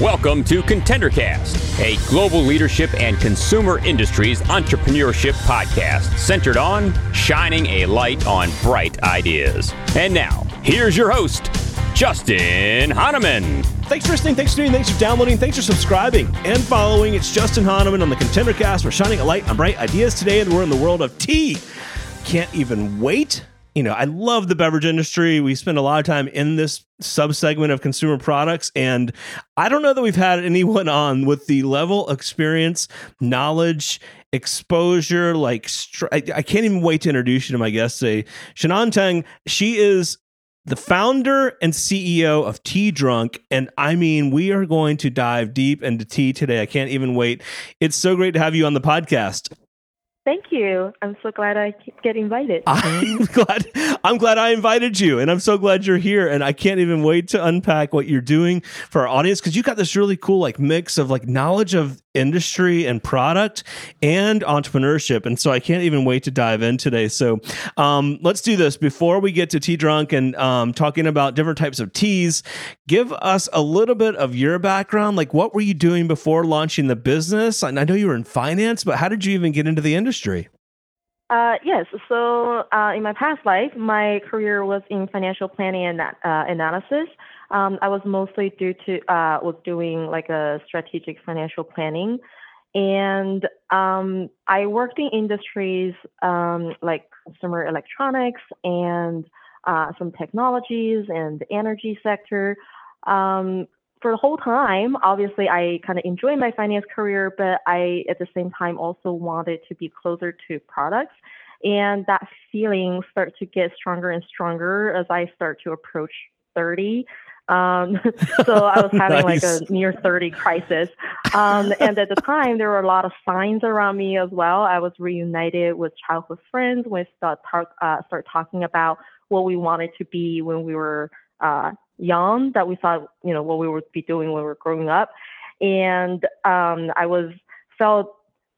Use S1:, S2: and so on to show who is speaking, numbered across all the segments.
S1: Welcome to ContenderCast, a global leadership and consumer industries entrepreneurship podcast centered on shining a light on bright ideas. And now, here's your host, Justin Hahnemann.
S2: Thanks for listening, thanks for tuning, thanks for downloading, thanks for subscribing and following. It's Justin Hahnemann on the ContenderCast. We're shining a light on bright ideas today, and we're in the world of tea. Can't even wait you know, I love the beverage industry. We spend a lot of time in this subsegment of consumer products, and I don't know that we've had anyone on with the level experience, knowledge, exposure. Like, I, I can't even wait to introduce you to my guest today, Shannon Teng. She is the founder and CEO of Tea Drunk. And I mean, we are going to dive deep into tea today. I can't even wait. It's so great to have you on the podcast.
S3: Thank you. I'm so glad I get invited.
S2: I'm glad I'm glad I invited you and I'm so glad you're here and I can't even wait to unpack what you're doing for our audience cuz you got this really cool like mix of like knowledge of industry and product and entrepreneurship. And so I can't even wait to dive in today. So um, let's do this before we get to Tea Drunk and um, talking about different types of teas. Give us a little bit of your background. Like, what were you doing before launching the business? And I know you were in finance, but how did you even get into the industry?
S3: Uh, yes. So uh, in my past life, my career was in financial planning and uh, analysis. Um, I was mostly due to uh, was doing like a strategic financial planning, and um, I worked in industries um, like consumer electronics and uh, some technologies and the energy sector. Um, for the whole time, obviously, I kind of enjoyed my finance career, but I at the same time also wanted to be closer to products. And that feeling started to get stronger and stronger as I start to approach 30. Um, so I was having nice. like a near 30 crisis. Um, and at the time, there were a lot of signs around me as well. I was reunited with childhood friends. We start, talk, uh, start talking about what we wanted to be when we were uh, young, that we thought, you know, what we would be doing when we were growing up. And um, I was felt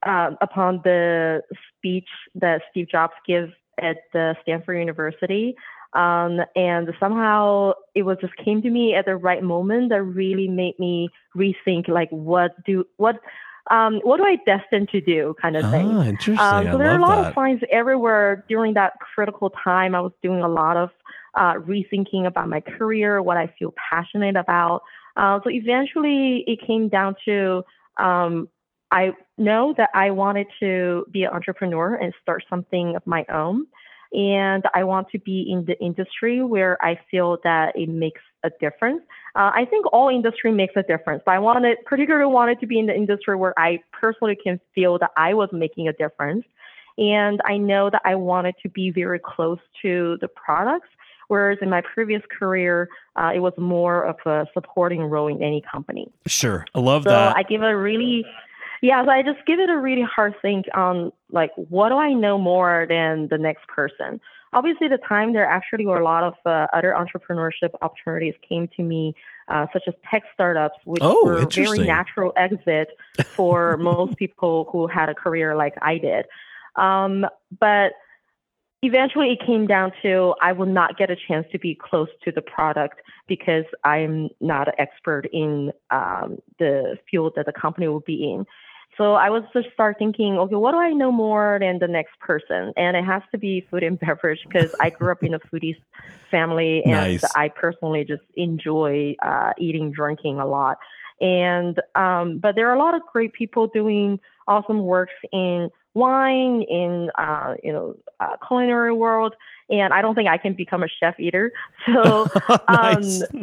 S3: uh, upon the speech that Steve Jobs gives at the Stanford University um, and somehow it was just came to me at the right moment that really made me rethink like what do what um, what do I destined to do kind of thing.
S2: Ah, interesting.
S3: Um, so there are a lot
S2: that.
S3: of signs everywhere during that critical time. I was doing a lot of uh, rethinking about my career, what I feel passionate about. Uh, so eventually it came down to um, I know that I wanted to be an entrepreneur and start something of my own and I want to be in the industry where I feel that it makes a difference. Uh, I think all industry makes a difference, but I wanted, particularly wanted to be in the industry where I personally can feel that I was making a difference. And I know that I wanted to be very close to the products. Whereas in my previous career, uh, it was more of a supporting role in any company.
S2: Sure. I love
S3: so
S2: that.
S3: I give a really yeah, so I just give it a really hard think on like what do I know more than the next person. Obviously, the time there actually were a lot of uh, other entrepreneurship opportunities came to me, uh, such as tech startups, which
S2: oh,
S3: were very natural exit for most people who had a career like I did. Um, but eventually it came down to I will not get a chance to be close to the product because I'm not an expert in um, the field that the company will be in. So I was just start thinking, okay, what do I know more than the next person? And it has to be food and beverage because I grew up in a foodie family and
S2: nice.
S3: I personally just enjoy uh, eating, drinking a lot. And um, but there are a lot of great people doing awesome works in wine, in uh, you know uh, culinary world, and I don't think I can become a chef either. So um,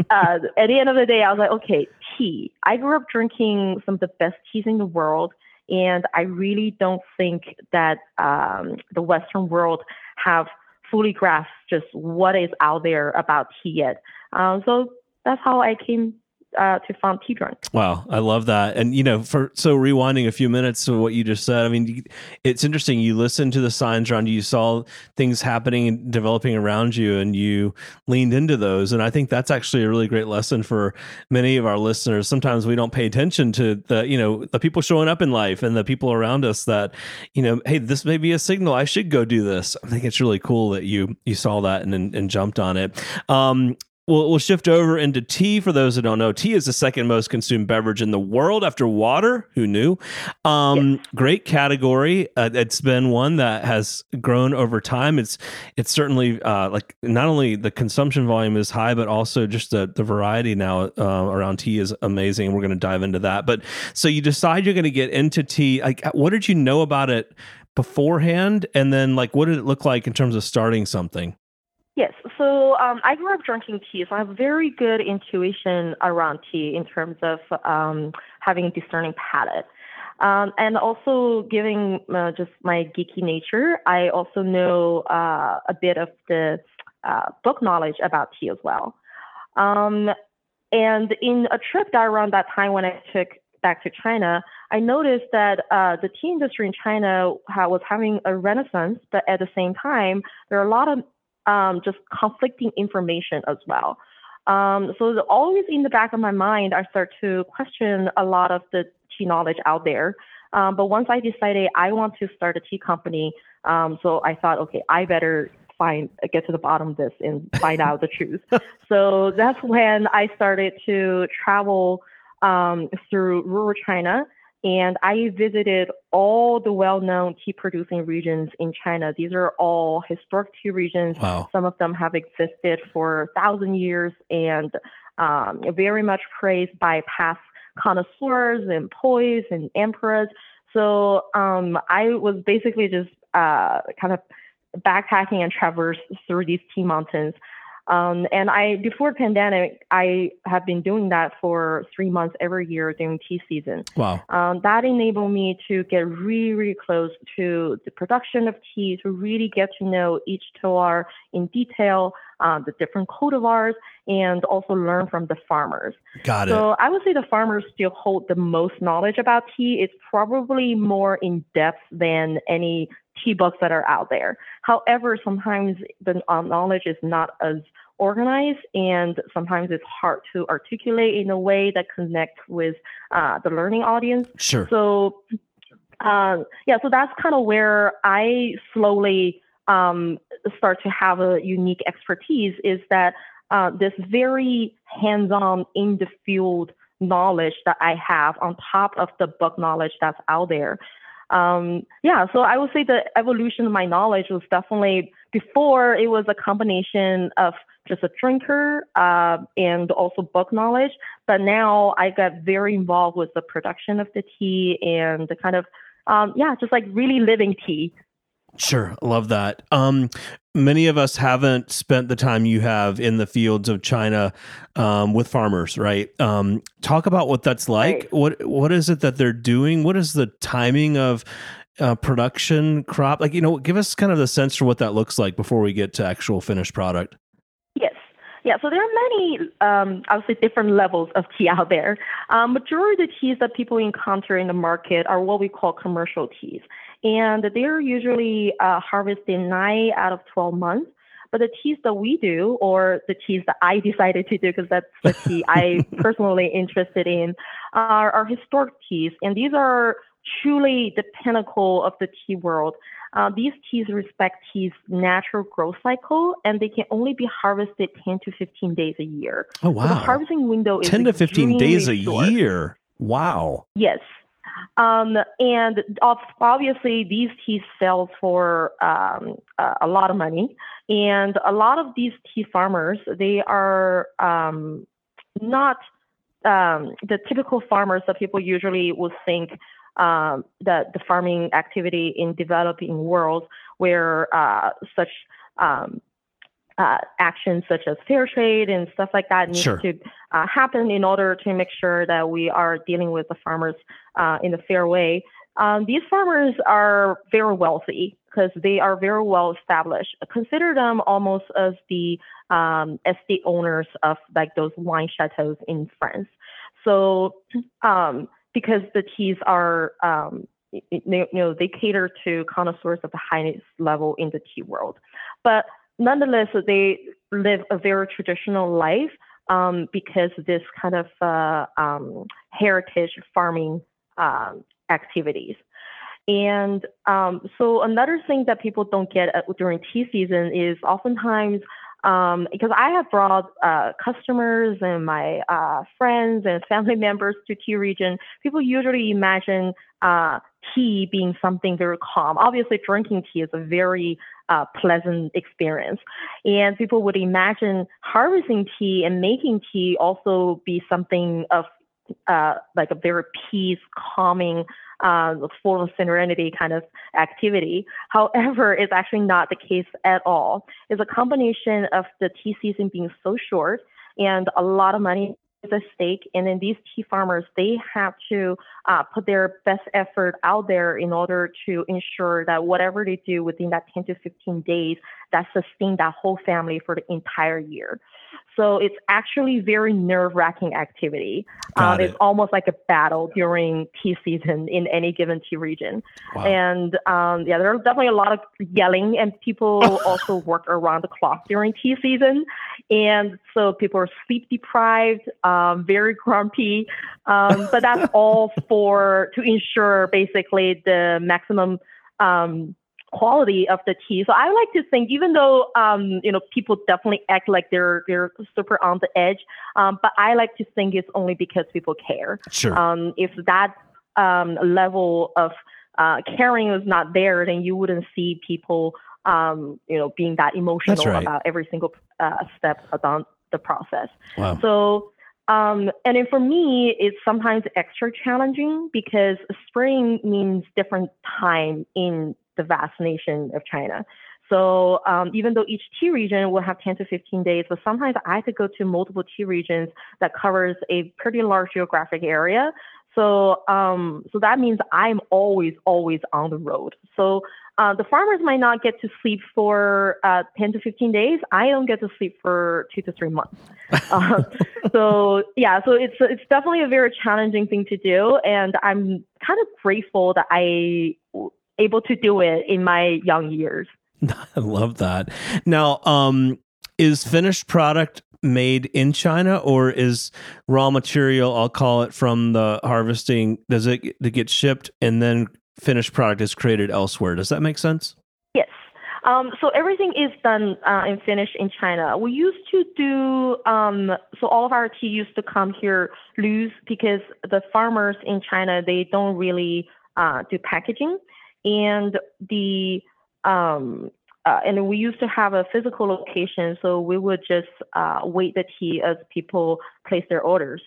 S3: uh, at the end of the day, I was like, okay, tea. I grew up drinking some of the best teas in the world, and I really don't think that um, the Western world have fully grasped just what is out there about tea yet. Um, so that's how I came uh, to found Tea Drunk.
S2: Wow, I love that. And you know, for so rewinding a few minutes to what you just said, I mean, it's interesting. You listened to the signs around you, you saw things happening and developing around you, and you leaned into those. And I think that's actually a really great lesson for many of our listeners. Sometimes we don't pay attention to the you know the people showing up in life and the people around us that you know, hey, this may be a signal. I should go do this. I think it's really cool that you you saw that and and, and jumped on it. Um, We'll, we'll shift over into tea for those who don't know. Tea is the second most consumed beverage in the world after water. Who knew? Um, yes. Great category. Uh, it's been one that has grown over time. It's it's certainly uh, like not only the consumption volume is high, but also just the, the variety now uh, around tea is amazing. We're going to dive into that. But so you decide you're going to get into tea. Like, what did you know about it beforehand? And then, like, what did it look like in terms of starting something?
S3: So um, I grew up drinking tea, so I have very good intuition around tea in terms of um, having a discerning palate. Um, and also, giving uh, just my geeky nature, I also know uh, a bit of the uh, book knowledge about tea as well. Um, and in a trip that around that time when I took back to China, I noticed that uh, the tea industry in China was having a renaissance, but at the same time, there are a lot of um, just conflicting information as well. Um, so always in the back of my mind, I start to question a lot of the tea knowledge out there. Um, but once I decided I want to start a tea company, um, so I thought, okay, I better find get to the bottom of this and find out the truth. So that's when I started to travel um, through rural China and I visited all the well-known tea producing regions in China. These are all historic tea regions.
S2: Wow.
S3: Some of them have existed for a thousand years and um, very much praised by past connoisseurs and poets and emperors. So um, I was basically just uh, kind of backpacking and traversed through these tea mountains. Um, and I, before pandemic, I have been doing that for three months every year during tea season.
S2: Wow.
S3: Um, that enabled me to get really, really close to the production of tea, to really get to know each terroir in detail, um, the different cultivars, and also learn from the farmers.
S2: Got it.
S3: So I would say the farmers still hold the most knowledge about tea. It's probably more in depth than any tea books that are out there. However, sometimes the um, knowledge is not as organized and sometimes it's hard to articulate in a way that connects with uh, the learning audience.
S2: Sure.
S3: So, um, yeah, so that's kind of where I slowly um, start to have a unique expertise is that uh, this very hands-on in the field knowledge that I have on top of the book knowledge that's out there um, yeah, so I would say the evolution of my knowledge was definitely before it was a combination of just a drinker uh, and also book knowledge. But now I got very involved with the production of the tea and the kind of, um, yeah, just like really living tea.
S2: Sure, love that. Um, many of us haven't spent the time you have in the fields of China um, with farmers, right? Um, talk about what that's like. Right. What what is it that they're doing? What is the timing of uh, production crop? Like, you know, give us kind of the sense for what that looks like before we get to actual finished product.
S3: Yes. Yeah, so there are many, um, I would say, different levels of tea out there. Um, majority of the teas that people encounter in the market are what we call commercial teas and they're usually uh, harvested nine out of 12 months. But the teas that we do, or the teas that I decided to do, because that's the tea I personally interested in, are, are historic teas. And these are truly the pinnacle of the tea world. Uh, these teas respect tea's natural growth cycle, and they can only be harvested 10 to 15 days a year.
S2: Oh, wow. So
S3: the harvesting window is
S2: 10 to 15 days a
S3: short.
S2: year. Wow.
S3: Yes. Um, and obviously, these teas sell for um, a lot of money. And a lot of these tea farmers, they are um, not um, the typical farmers that people usually would think um, that the farming activity in developing worlds where uh, such um, uh, actions such as fair trade and stuff like that needs
S2: sure.
S3: to uh, happen in order to make sure that we are dealing with the farmers uh, in a fair way. um, these farmers are very wealthy because they are very well established. Consider them almost as the um, estate owners of like those wine chateaus in France. So, um, because the teas are, um, you know, they cater to connoisseurs of the highest level in the tea world. But nonetheless, they live a very traditional life um, because this kind of uh, um, heritage farming um, activities. And um, so another thing that people don't get during tea season is oftentimes um, because I have brought uh, customers and my uh, friends and family members to tea region, people usually imagine uh, tea being something very calm. Obviously, drinking tea is a very uh, pleasant experience, and people would imagine harvesting tea and making tea also be something of uh, like a very peace, calming uh, full of serenity kind of activity. However, it's actually not the case at all. It's a combination of the tea season being so short and a lot of money at stake. And then these tea farmers, they have to uh, put their best effort out there in order to ensure that whatever they do within that 10 to 15 days, that sustain that whole family for the entire year. So it's actually very nerve wracking activity. Um, it. It's almost like a battle during tea season in any given tea region. Wow. And um, yeah, there's definitely a lot of yelling, and people also work around the clock during tea season. And so people are sleep deprived, um, very grumpy. Um, but that's all for to ensure basically the maximum um, quality of the tea. So I like to think, even though um, you know people definitely act like they're they're super on the edge, um, but I like to think it's only because people care.
S2: Sure.
S3: Um, if that um, level of uh, caring is not there, then you wouldn't see people, um, you know, being that emotional right. about every single uh, step along the process.
S2: Wow.
S3: So. Um, and then for me, it's sometimes extra challenging because spring means different time in the vast nation of China. So um, even though each tea region will have 10 to 15 days, but sometimes I to go to multiple tea regions that covers a pretty large geographic area. So um, so that means I'm always always on the road. So uh, the farmers might not get to sleep for uh, 10 to 15 days. I don't get to sleep for two to three months. uh, so yeah, so it's it's definitely a very challenging thing to do, and I'm kind of grateful that I able to do it in my young years.
S2: I love that. Now, um, is finished product made in China or is raw material, I'll call it from the harvesting, does it, it get shipped and then finished product is created elsewhere? Does that make sense?
S3: Yes. Um, so everything is done uh, and finished in China. We used to do um, so all of our tea used to come here loose because the farmers in China they don't really uh, do packaging and the um, uh, and we used to have a physical location, so we would just uh, wait the tea as people place their orders.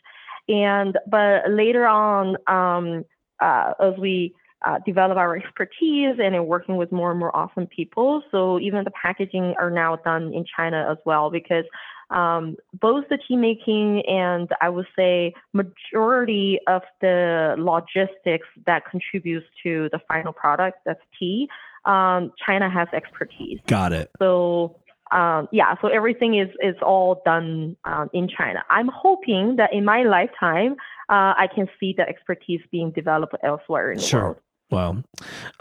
S3: And but later on, um, uh, as we uh, develop our expertise and in working with more and more awesome people, so even the packaging are now done in China as well because um, both the tea making and I would say majority of the logistics that contributes to the final product that's tea, um, China has expertise.
S2: Got it.
S3: So um, yeah, so everything is is all done um, in China. I'm hoping that in my lifetime, uh, I can see the expertise being developed elsewhere in
S2: sure.
S3: the world.
S2: Wow.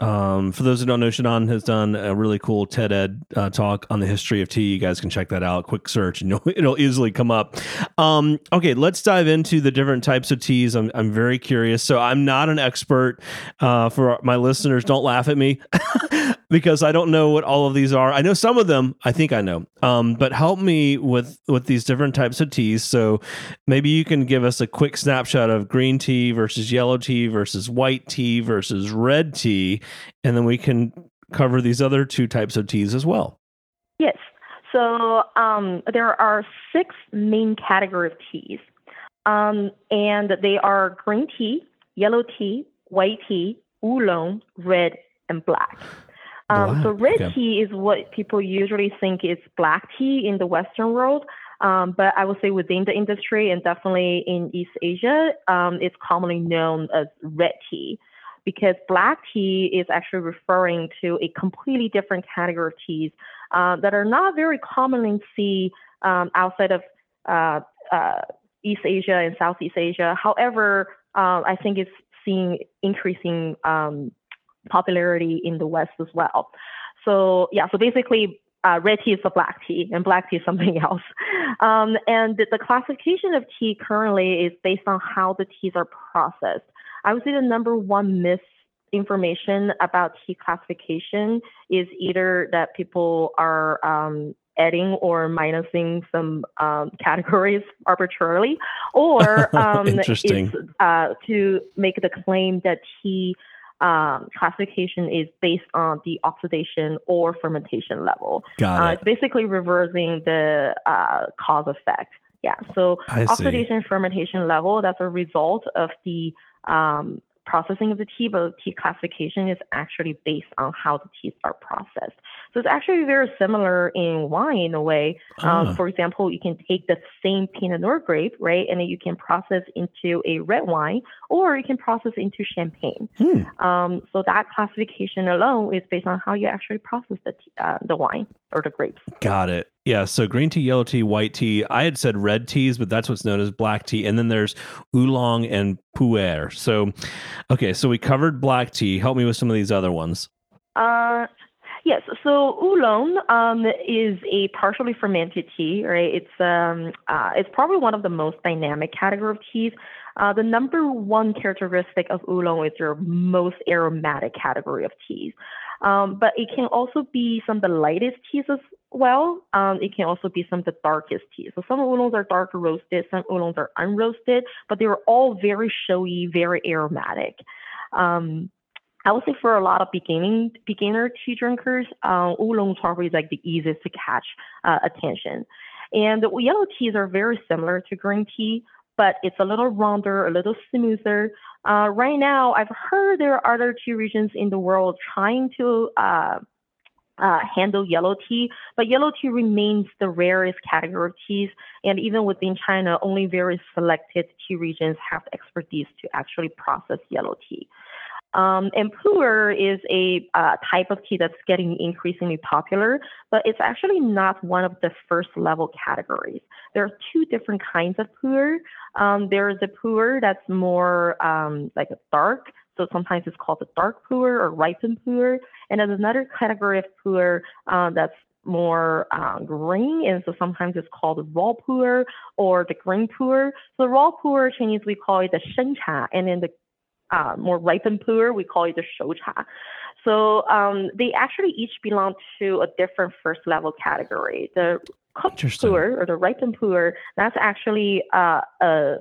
S2: Um, for those who don't know, Shannon has done a really cool TED Ed uh, talk on the history of tea. You guys can check that out. Quick search and it'll easily come up. Um, okay, let's dive into the different types of teas. I'm, I'm very curious. So I'm not an expert. Uh, for my listeners, don't laugh at me. because I don't know what all of these are. I know some of them. I think I know. Um, but help me with with these different types of teas. So maybe you can give us a quick snapshot of green tea versus yellow tea versus white tea versus red tea, and then we can cover these other two types of teas as well.
S3: Yes. So um, there are six main category of teas, um, and they are green tea, yellow tea, white tea, oolong, red, and black. Um, so red okay. tea is what people usually think is black tea in the Western world. Um, but I would say within the industry and definitely in East Asia, um, it's commonly known as red tea. because black tea is actually referring to a completely different category of teas uh, that are not very commonly seen um, outside of uh, uh, East Asia and Southeast Asia. However, uh, I think it's seeing increasing um, popularity in the West as well. So yeah, so basically uh, red tea is a black tea, and black tea is something else. Um, and the, the, classification of tea currently is based on how the teas are processed. I would say the number one misinformation about tea classification is either that people are um, adding or minusing some um, categories arbitrarily, or um,
S2: Interesting.
S3: Uh, to make the claim that tea um, classification is based on the oxidation or fermentation level.
S2: Got uh,
S3: it. it's basically reversing the uh, cause effect. Yeah. So
S2: I
S3: oxidation fermentation level, that's a result of the um, processing of the tea, but the tea classification is actually based on how the teas are processed. So it's actually very similar in wine in a way. Um, ah. for example, you can take the same Pinot Noir grape, right, and then you can process into a red wine, or you can process into champagne. Hmm. Um, so that classification alone is based on how you actually process the tea, uh, the wine or the grapes.
S2: Got it. Yeah, so green tea, yellow tea, white tea. I had said red teas, but that's what's known as black tea. And then there's oolong and pu'er. So, okay, so we covered black tea. Help me with some of these other ones.
S3: Uh, yes. So oolong um, is a partially fermented tea, right? It's um, uh, it's probably one of the most dynamic category of teas. Uh, the number one characteristic of oolong is your most aromatic category of teas. Um, but it can also be some of the lightest teas as well. Um, it can also be some of the darkest teas. So some oolongs are dark roasted, some oolongs are unroasted, but they're all very showy, very aromatic. Um, I would say for a lot of beginning beginner tea drinkers, uh, oolong probably is like the easiest to catch uh, attention. And the yellow teas are very similar to green tea, but it's a little rounder, a little smoother. Uh, right now, I've heard there are other tea regions in the world trying to uh, handle yellow tea, but yellow tea remains the rarest category of teas. And even within China, only very selected tea regions have expertise to actually process yellow tea. Um, and pu'er is a uh, type of tea that's getting increasingly popular, but it's actually not one of the first level categories. There are two different kinds of pu'er. Um, there is a pu'er that's more um, like a dark, so sometimes it's called the dark pu'er or ripened pu'er. And there's another category of pu'er uh, that's more uh, green, and so sometimes it's called the raw pu'er or the green pu'er. So the raw pu'er Chinese we call it the shen cha, and then the uh, more ripened pu'er, we call it the shou cha. So um, they actually each belong to a different first level category. The cooked pu'er or the ripened pu'er, that's actually uh, a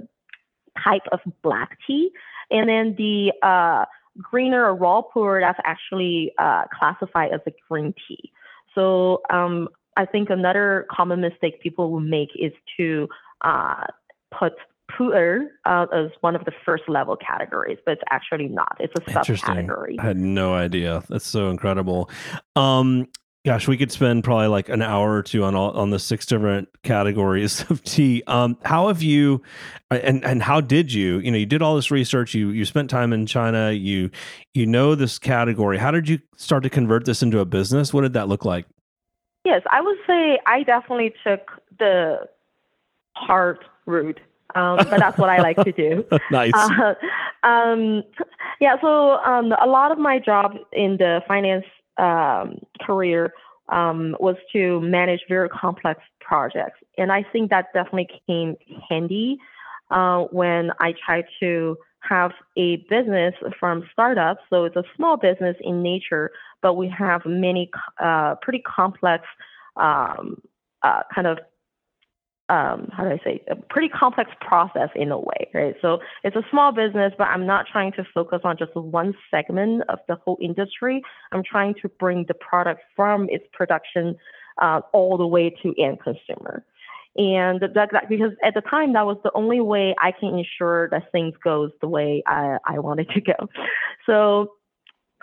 S3: type of black tea. And then the uh, greener or raw pu'er, that's actually uh, classified as a green tea. So um, I think another common mistake people will make is to uh, put pu'er uh, as one of the first level categories, but it's actually not. It's a subcategory.
S2: I had no idea. That's so incredible. Um, gosh, we could spend probably like an hour or two on all on the six different categories of tea. Um, how have you, and and how did you? You know, you did all this research. You you spent time in China. You you know this category. How did you start to convert this into a business? What did that look like?
S3: Yes, I would say I definitely took the hard route um, but that's what I like to do.
S2: nice. Uh,
S3: um, yeah, so um, a lot of my job in the finance um, career um, was to manage very complex projects, and I think that definitely came handy uh, when I tried to have a business from startup. So it's a small business in nature, but we have many uh, pretty complex um, uh, kind of um, how do I say, a pretty complex process in a way, right? So it's a small business, but I'm not trying to focus on just one segment of the whole industry. I'm trying to bring the product from its production uh, all the way to end consumer. And that, that, because at the time that was the only way I can ensure that things goes the way I, I wanted to go. So,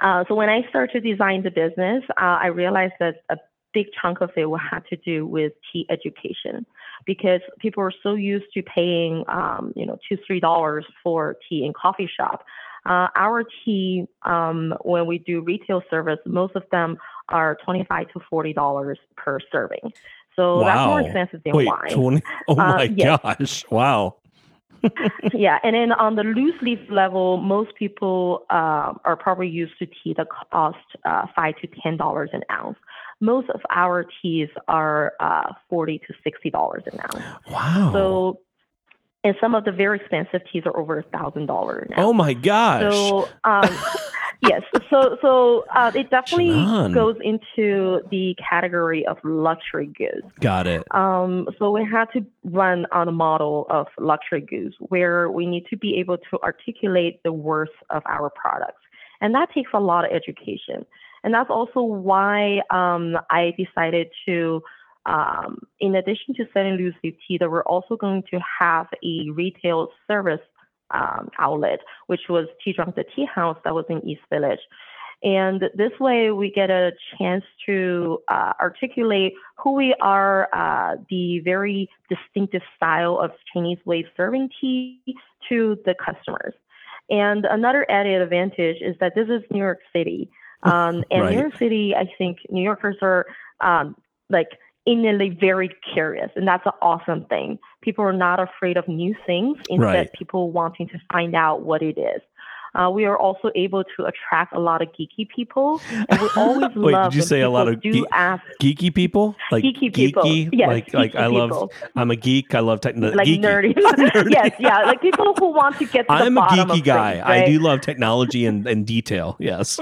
S3: uh, so when I started to design the business, uh, I realized that a big chunk of it will have to do with tea education because people are so used to paying, um, you know, two, three dollars for tea in coffee shop. Uh, our tea, um, when we do retail service, most of them are twenty-five to forty dollars per serving. So wow. that's more expensive than
S2: Wait,
S3: wine.
S2: 20? Oh uh, my uh, yes. gosh! Wow.
S3: yeah, and then on the loose leaf level, most people uh, are probably used to tea that cost uh, five to ten dollars an ounce. Most of our teas are uh, forty to sixty dollars an ounce.
S2: Wow!
S3: So, and some of the very expensive teas are over a thousand dollars.
S2: Oh my gosh!
S3: So, um, yes. So so uh, it definitely goes into the category of luxury goods.
S2: Got it.
S3: Um, so we had to run on a model of luxury goods where we need to be able to articulate the worth of our products, and that takes a lot of education. And that's also why um, I decided to. Um, in addition to selling leaf tea, that we're also going to have a retail service um, outlet, which was Tea Drunk the Tea House that was in East Village. And this way, we get a chance to uh, articulate who we are, uh, the very distinctive style of Chinese way serving tea to the customers. And another added advantage is that this is New York City. Um, and right. New York City, I think New Yorkers are um, like innately very curious, and that's an awesome thing. People are not afraid of new things, instead, right. people wanting to find out what it is. Uh, we are also able to attract a lot of geeky people, and we always
S2: Wait,
S3: love.
S2: did you say a lot of
S3: ge- ask
S2: geeky people?
S3: Like geeky people?
S2: Geeky?
S3: Yes,
S2: like
S3: geeky
S2: like I love. I'm a geek. I love technology.
S3: Like nerdy. nerdy. yes, yeah, like people who want to get. To
S2: I'm
S3: a
S2: geeky guy.
S3: Things, right?
S2: I do love technology and, and detail. Yes.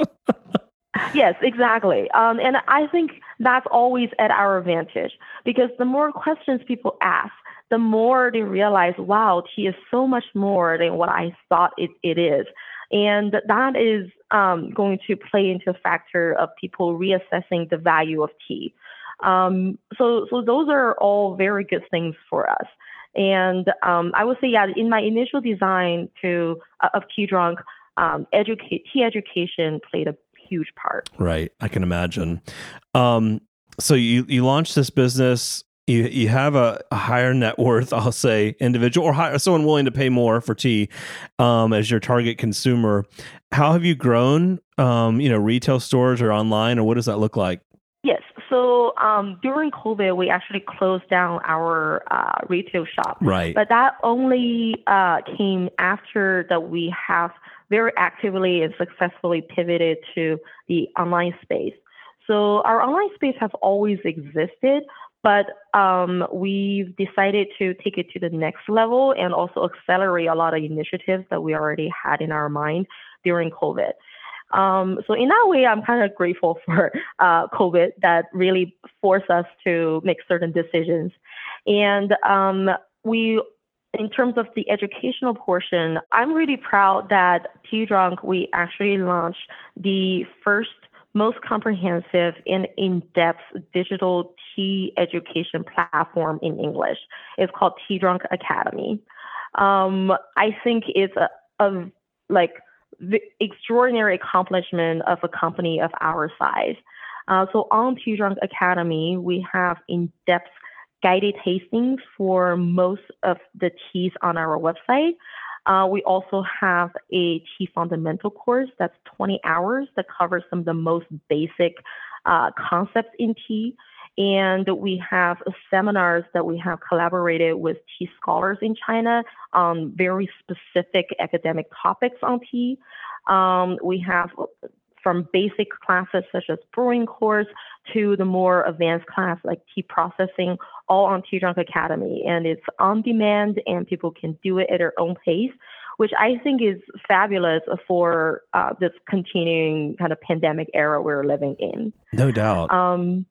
S3: Yes, exactly. Um, and I think that's always at our advantage because the more questions people ask, the more they realize, wow, tea is so much more than what I thought it, it is. And that is um, going to play into a factor of people reassessing the value of tea. Um, so, so those are all very good things for us. And um, I would say, yeah, in my initial design to uh, of Tea Drunk, um, educate tea education played a huge part.
S2: Right, I can imagine. Um, so you you launched this business you you have a, a, higher net worth, I'll say, individual or higher, someone willing to pay more for tea um, as your target consumer. How have you grown? Um, you know, retail stores or online, or what does that look like?
S3: Yes. So um, during COVID, we actually closed down our uh, retail shop.
S2: Right.
S3: But that only uh, came after that we have very actively and successfully pivoted to the online space. So our online space has always existed, but um, we've decided to take it to the next level and also accelerate a lot of initiatives that we already had in our mind during COVID. Um, so in that way, I'm kind of grateful for uh, COVID that really forced us to make certain decisions. And um, we, in terms of the educational portion, I'm really proud that Tea Drunk, we actually launched the first most comprehensive and in-depth digital tea education platform in English. It's called Tea Drunk Academy. Um, I think it's a, a like the extraordinary accomplishment of a company of our size. Uh, so on Tea Drunk Academy, we have in-depth guided tastings for most of the teas on our website. Uh, we also have a tea fundamental course that's 20 hours that covers some of the most basic uh, concepts in tea. And we have seminars that we have collaborated with tea scholars in China on very specific academic topics on tea. Um, we have from basic classes such as brewing course to the more advanced class like tea processing, all on Tea Drunk Academy. And it's on demand and people can do it at their own pace, which I think is fabulous for uh, this continuing kind of pandemic era we're living in.
S2: No doubt.
S3: Um,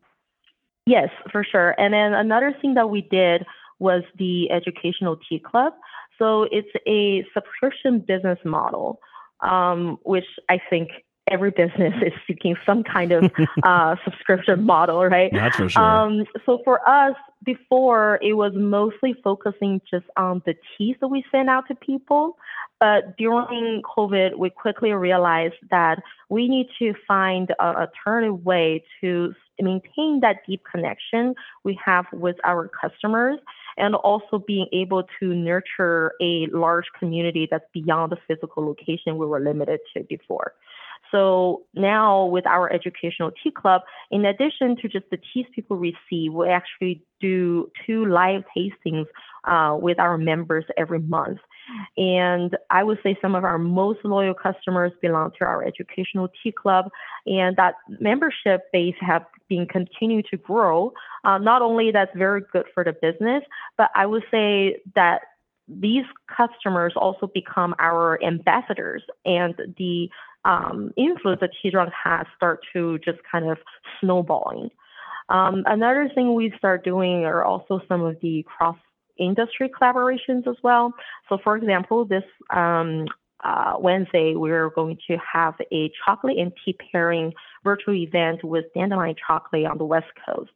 S3: yes, for sure. And then another thing that we did was the Educational Tea Club. So it's a subscription business model, um, which I think every business is seeking some kind of uh, subscription model, right?
S2: That's for sure. Um,
S3: so for us, before it was mostly focusing just on the teas that we send out to people. But during COVID, we quickly realized that we need to find an alternative way to maintain that deep connection we have with our customers and also being able to nurture a large community that's beyond the physical location we were limited to before. So now with our educational tea club, in addition to just the teas people receive, we actually do two live tastings uh, with our members every month. And I would say some of our most loyal customers belong to our educational tea club, and that membership base have been continued to grow. Uh, not only that's very good for the business, but I would say that these customers also become our ambassadors and the um, influence that Tea Drunk has start to just kind of snowballing. Um, another thing we start doing are also some of the cross industry collaborations as well. So, for example, this um, uh, Wednesday, we're going to have a chocolate and tea pairing virtual event with Dandelion Chocolate on the West Coast.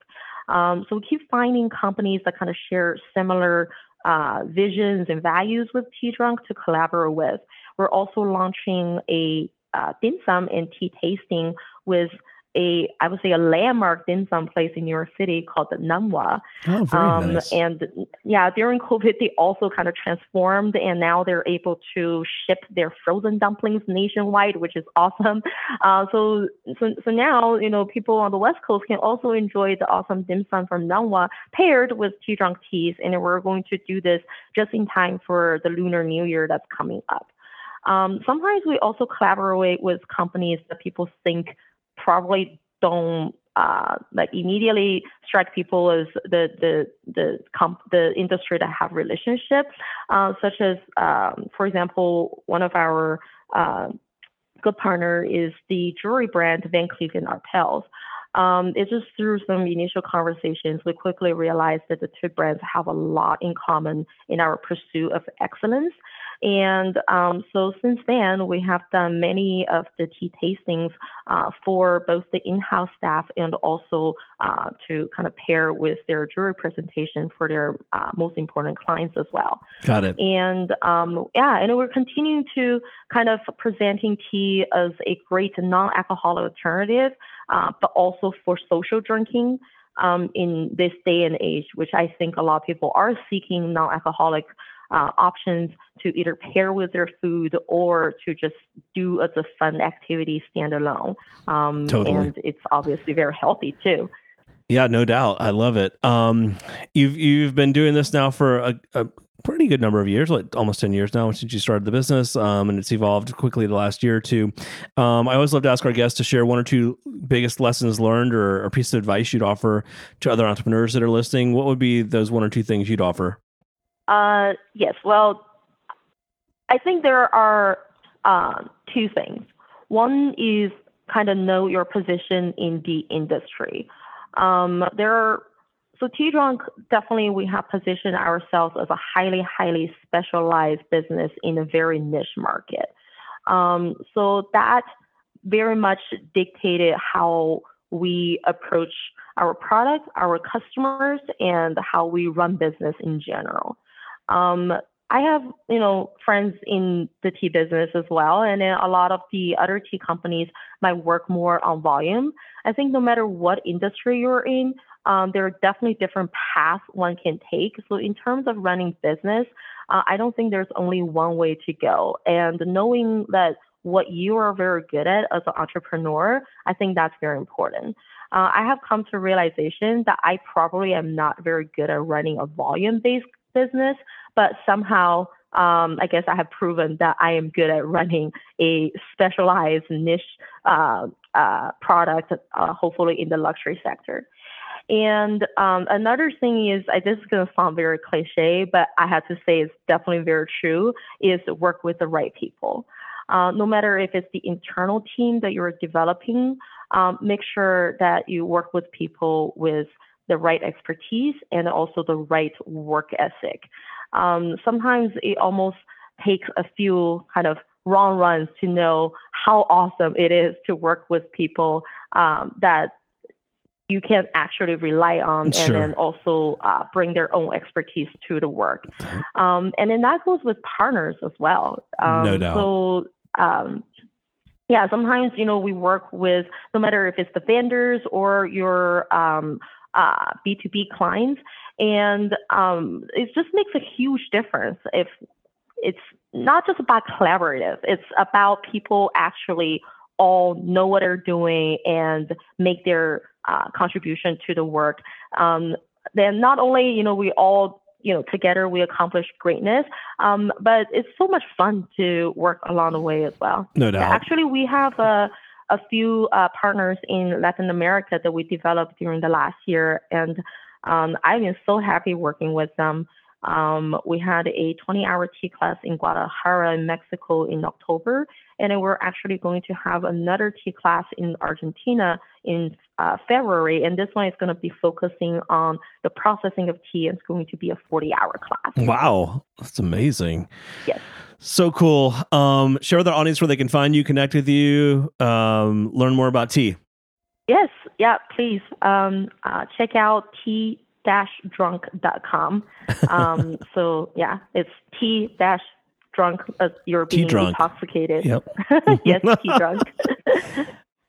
S3: Um, so we keep finding companies that kind of share similar uh, visions and values with Tea Drunk to collaborate with. We're also launching a uh, dim sum and tea tasting with a I would say a landmark dim sum place in New York City called the Nom Wah.
S2: Oh, very um, nice.
S3: And yeah, during COVID, they also kind of transformed, and now they're able to ship their frozen dumplings nationwide, which is awesome. Uh, so, so so now you know people on the West Coast can also enjoy the awesome dim sum from Nom Wah paired with tea drunk teas, and we're going to do this just in time for the Lunar New Year that's coming up. Um, sometimes we also collaborate with companies that people think probably don't uh, like immediately strike people as the the the comp- the industry that have relationships, uh, such as um, for example, one of our uh, good partner is the jewelry brand Van Cleef and Arpels. Um, it's just through some initial conversations, we quickly realized that the two brands have a lot in common in our pursuit of excellence. And um, so since then, we have done many of the tea tastings uh, for both the in-house staff and also uh, to kind of pair with their jewelry presentation for their uh, most important clients as well.
S2: Got it.
S3: And um, yeah, and we're continuing to kind of presenting tea as a great non-alcoholic alternative, uh, but also for social drinking. Um, in this day and age, which I think a lot of people are seeking non-alcoholic uh, options to either pair with their food or to just do as a fun activity standalone. Um,
S2: totally.
S3: And it's obviously very healthy too.
S2: Yeah, no doubt. I love it. Um, you've you've been doing this now for a, a, pretty good number of years, like almost ten years now since you started the business, um, and it's evolved quickly the last year or two. Um, I always love to ask our guests to share one or two biggest lessons learned or a piece of advice you'd offer to other entrepreneurs that are listening. What would be those one or two things you'd offer?
S3: Uh, yes. Well, I think there are uh, two things. One is kind of know your position in the industry. Um, there are so Tea Drunk definitely we have positioned ourselves as a highly highly specialized business in a very niche market. Um, so that very much dictated how we approach our product, our customers, and how we run business in general. Um, I have, you know, friends in the tea business as well, and a lot of the other tea companies might work more on volume. I think no matter what industry you're in, um, there are definitely different paths one can take. So in terms of running business, uh, I don't think there's only one way to go. And knowing that what you are very good at as an entrepreneur, I think that's very important. Uh, I have come to realization that I probably am not very good at running a volume-based business, but somehow um, I guess I have proven that I am good at running a specialized niche uh, uh, product, uh, hopefully in the luxury sector. And um, another thing is, I, this is going to sound very cliche, but I have to say it's definitely very true, is work with the right people. Uh, no matter if it's the internal team that you're developing, um, make sure that you work with people with the right expertise and also the right work ethic. Um, sometimes it almost takes a few kind of wrong runs to know how awesome it is to work with people um, that you can actually rely on
S2: Sure.
S3: and then also uh, bring their own expertise to the work. Um, and then that goes with partners as well. Um,
S2: No doubt.
S3: So, um, yeah, sometimes, you know, we work with no matter if it's the vendors or your um, uh, B2B clients. And um, it just makes a huge difference if it's not just about collaborative, it's about people actually all know what they're doing and make their uh, contribution to the work. Um, then not only, you know, we all, you know, together we accomplish greatness, um, but it's so much fun to work along the way as well.
S2: No doubt.
S3: actually, we have a, a few uh, partners in Latin America that we developed during the last year, and um, I've been so happy working with them. Um, we had a 20 hour tea class in Guadalajara in Mexico in October, and then we're actually going to have another tea class in Argentina in uh, February, and this one is going to be focusing on the processing of tea. It's going to be a 40 hour class.
S2: Wow, that's amazing.
S3: Yes.
S2: So cool. Um, share with our audience where they can find you, connect with you, um, learn more about tea.
S3: Yes, yeah, please um, uh, check out t-drunk.com. Um, so yeah, it's T dash drunk. Uh, you're being
S2: Tea-drunk.
S3: intoxicated.
S2: Yep.
S3: yes, t-drunk.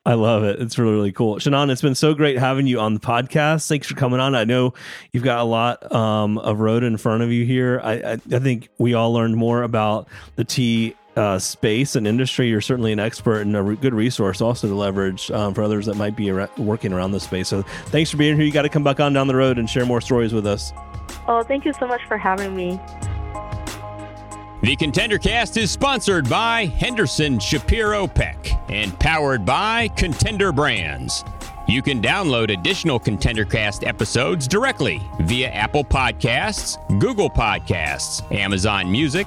S2: I love it. It's really, really cool. Shannon, it's been so great having you on the podcast. Thanks for coming on. I know you've got a lot um, of road in front of you here. I, I, I think we all learned more about the tea uh, space and industry. You're certainly an expert and a re- good resource also to leverage um, for others that might be ar- working around this space. So thanks for being here. You got to come back on down the road and share more stories with us.
S3: oh, thank you so much for having me.
S1: The Contender Cast is sponsored by Henderson Shapiro Peck and powered by Contender Brands. You can download additional Contender Cast episodes directly via Apple Podcasts, Google Podcasts, Amazon Music,